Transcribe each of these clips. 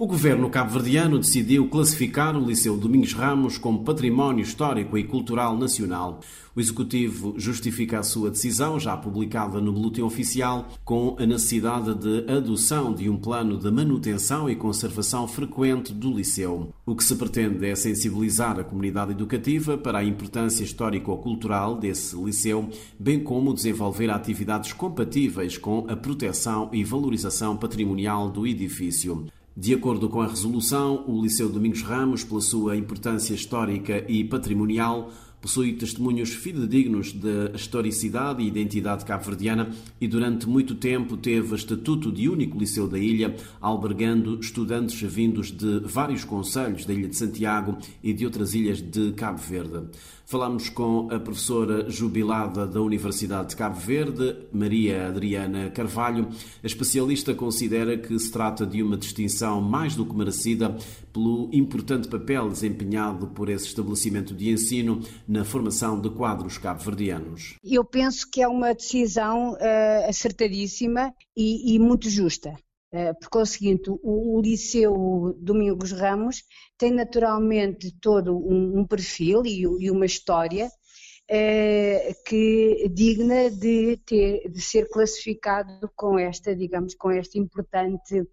O governo cabo-verdiano decidiu classificar o Liceu Domingos Ramos como Património Histórico e Cultural Nacional. O Executivo justifica a sua decisão, já publicada no Boletim Oficial, com a necessidade de adoção de um plano de manutenção e conservação frequente do Liceu. O que se pretende é sensibilizar a comunidade educativa para a importância histórico-cultural desse liceu, bem como desenvolver atividades compatíveis com a proteção e valorização patrimonial do edifício. De acordo com a resolução, o Liceu Domingos Ramos, pela sua importância histórica e patrimonial, possui testemunhos fidedignos da historicidade e identidade cabo-verdiana e durante muito tempo teve estatuto de único liceu da ilha, albergando estudantes vindos de vários conselhos da Ilha de Santiago e de outras ilhas de Cabo Verde. Falamos com a professora jubilada da Universidade de Cabo Verde, Maria Adriana Carvalho. A especialista considera que se trata de uma distinção mais do que merecida pelo importante papel desempenhado por esse estabelecimento de ensino na formação de quadros cabo-verdianos. Eu penso que é uma decisão uh, acertadíssima e, e muito justa. Eh, porque é o o, Liceu Domingos Ramos tem naturalmente todo um, um perfil e, e, uma história é, que digna de, ter, de ser classificado com esta, digamos, com esta importante,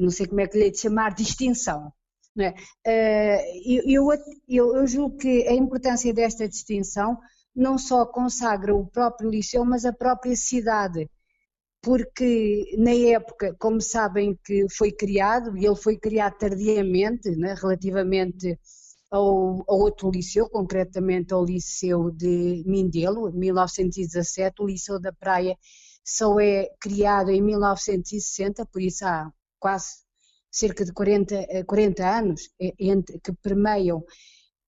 não sei como é que lhe de chamar, distinção. É? Eh, eu, eu, eu julgo que a importância desta distinção não só consagra o próprio liceu, mas a própria cidade porque na época, como sabem que foi criado, e ele foi criado tardiamente, né, relativamente ao, ao, outro liceu, concretamente ao Liceu de Mindelo, em 1917, o Liceu da Praia só é criado em 1960, por isso há quase cerca de 40, 40 eh, anos eh, que permeiam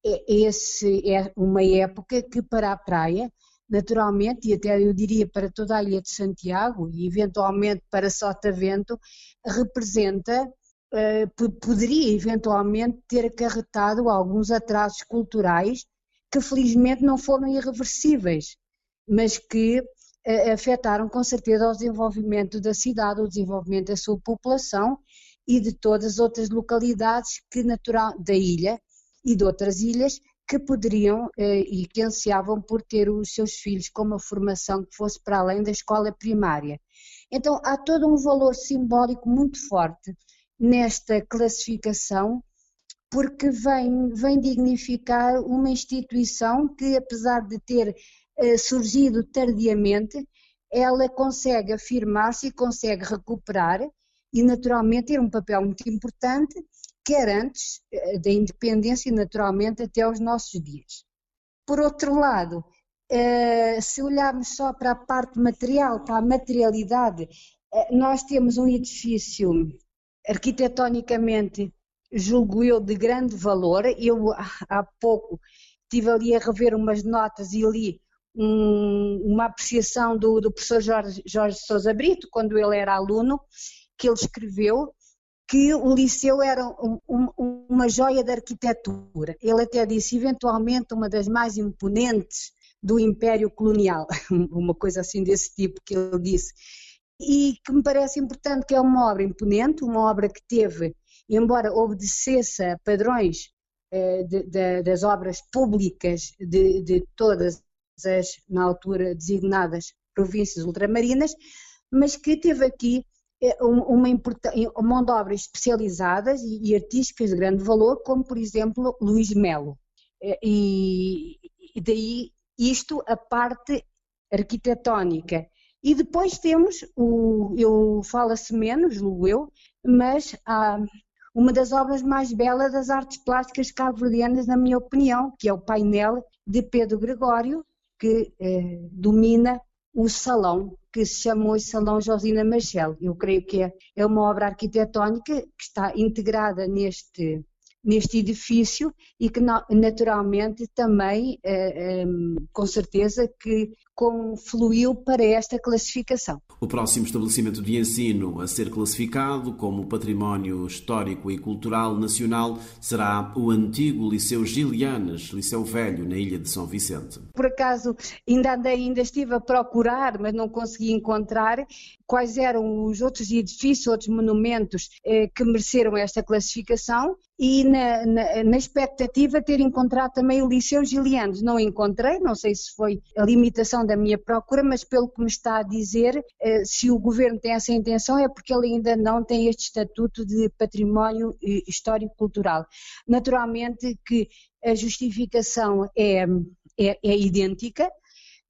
eh, esse, é uma época que para a praia naturalmente, e até eu diria para toda a Ilha de Santiago e eventualmente para Sotavento, representa, poderia eventualmente ter acarretado alguns atrasos culturais que felizmente não foram irreversíveis, mas que afetaram com certeza o desenvolvimento da cidade, o desenvolvimento da sua população e de todas as outras localidades que natural da ilha e de outras ilhas que poderiam eh, e que ansiavam por ter os seus filhos com uma formação que fosse para além da escola primária. Então há todo um valor simbólico muito forte nesta classificação, porque vem, vem dignificar uma instituição que, apesar de ter eh, surgido tardiamente, ela consegue afirmar-se e consegue recuperar e naturalmente ter um papel muito importante quer antes eh, da independência e naturalmente até aos nossos dias. Por outro lado, eh, se olharmos só para a parte material, para a materialidade, eh, nós temos um edifício arquitetonicamente, julgo eu, de grande valor. Eu há pouco estive ali a rever umas notas e li um, uma apreciação do, do professor Jorge, Jorge Sousa Brito, quando ele era aluno, que ele escreveu que o liceu era um, um, uma joia da arquitetura. Ele até disse, eventualmente, uma das mais imponentes do Império Colonial, uma coisa assim desse tipo que ele disse. E que me parece importante que é uma obra imponente, uma obra que teve, embora obedecesse a padrões eh, de, de, das obras públicas de, de todas as, na altura, designadas províncias ultramarinas, mas que teve aqui é uma, mão de obra especializadas e, artísticas de grande valor, como por exemplo Luís Melo. É, e, e daí isto a parte arquitetónica. E depois temos, o, eu falo-se menos, julgo eu, mas há uma das obras mais belas das artes plásticas cabo-verdianas, na minha opinião, que é o painel de Pedro Gregório, que eh, domina o salão que se chamou Salão Josina Machel. Eu creio que é, é uma obra arquitetónica que está integrada neste, neste edifício e que naturalmente também, eh, eh, com certeza, que confluiu para esta classificação. O próximo estabelecimento de ensino a ser classificado como Património Histórico e Cultural Nacional será o antigo Liceu Gilianes, Liceu Velho, na Ilha de São Vicente. Por acaso, ainda, andei, ainda estive a procurar, mas não consegui encontrar quais eram os outros edifícios, outros monumentos eh, que mereceram esta classificação e na, na, na, expectativa de ter encontrado também o Liceu Gilianos. Não encontrei, não sei se foi a limitação da minha procura, mas pelo que me está a dizer, eh, se o Governo tem essa intenção é porque ele ainda não tem este estatuto de património eh, histórico-cultural. Naturalmente que a justificação é, é, é idêntica,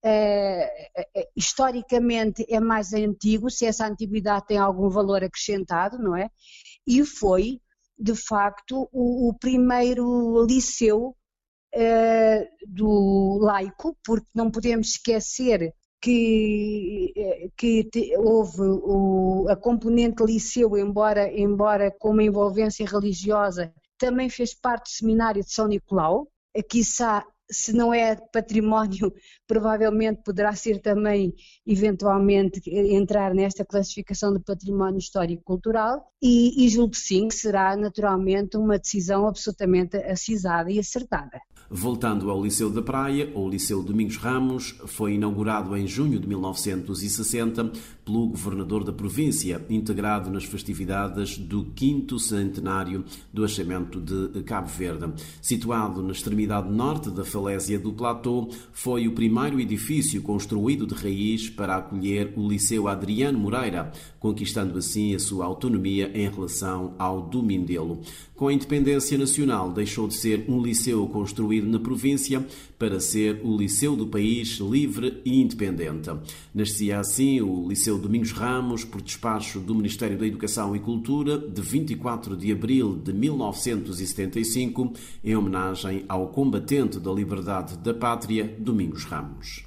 Uh, historicamente é mais antigo, se essa antiguidade tem algum valor acrescentado, não é? E foi, de facto, o, o primeiro liceu uh, do laico, porque não podemos esquecer que, que te, houve o, a componente liceu, embora, embora com uma envolvência religiosa, também fez parte do seminário de São Nicolau, quiçá se não é património, provavelmente poderá ser também, eventualmente, entrar nesta classificação de património histórico-cultural e, e julgo sim que será naturalmente uma decisão absolutamente acisada e acertada. Voltando ao Liceu da Praia, ou Liceu Domingos Ramos, foi inaugurado em junho de 1960 pelo governador da província, integrado nas festividades do quinto centenário do achamento de Cabo Verde. Situado na extremidade norte da falésia do Platô, foi o primeiro edifício construído de raiz para acolher o Liceu Adriano Moreira, conquistando assim a sua autonomia em relação ao do Mindelo. Com a independência nacional, deixou de ser um liceu construído na província para ser o liceu do país livre e independente. Nascia assim o Liceu Domingos Ramos, por despacho do Ministério da Educação e Cultura, de 24 de abril de 1975, em homenagem ao combatente da liberdade da pátria, Domingos Ramos.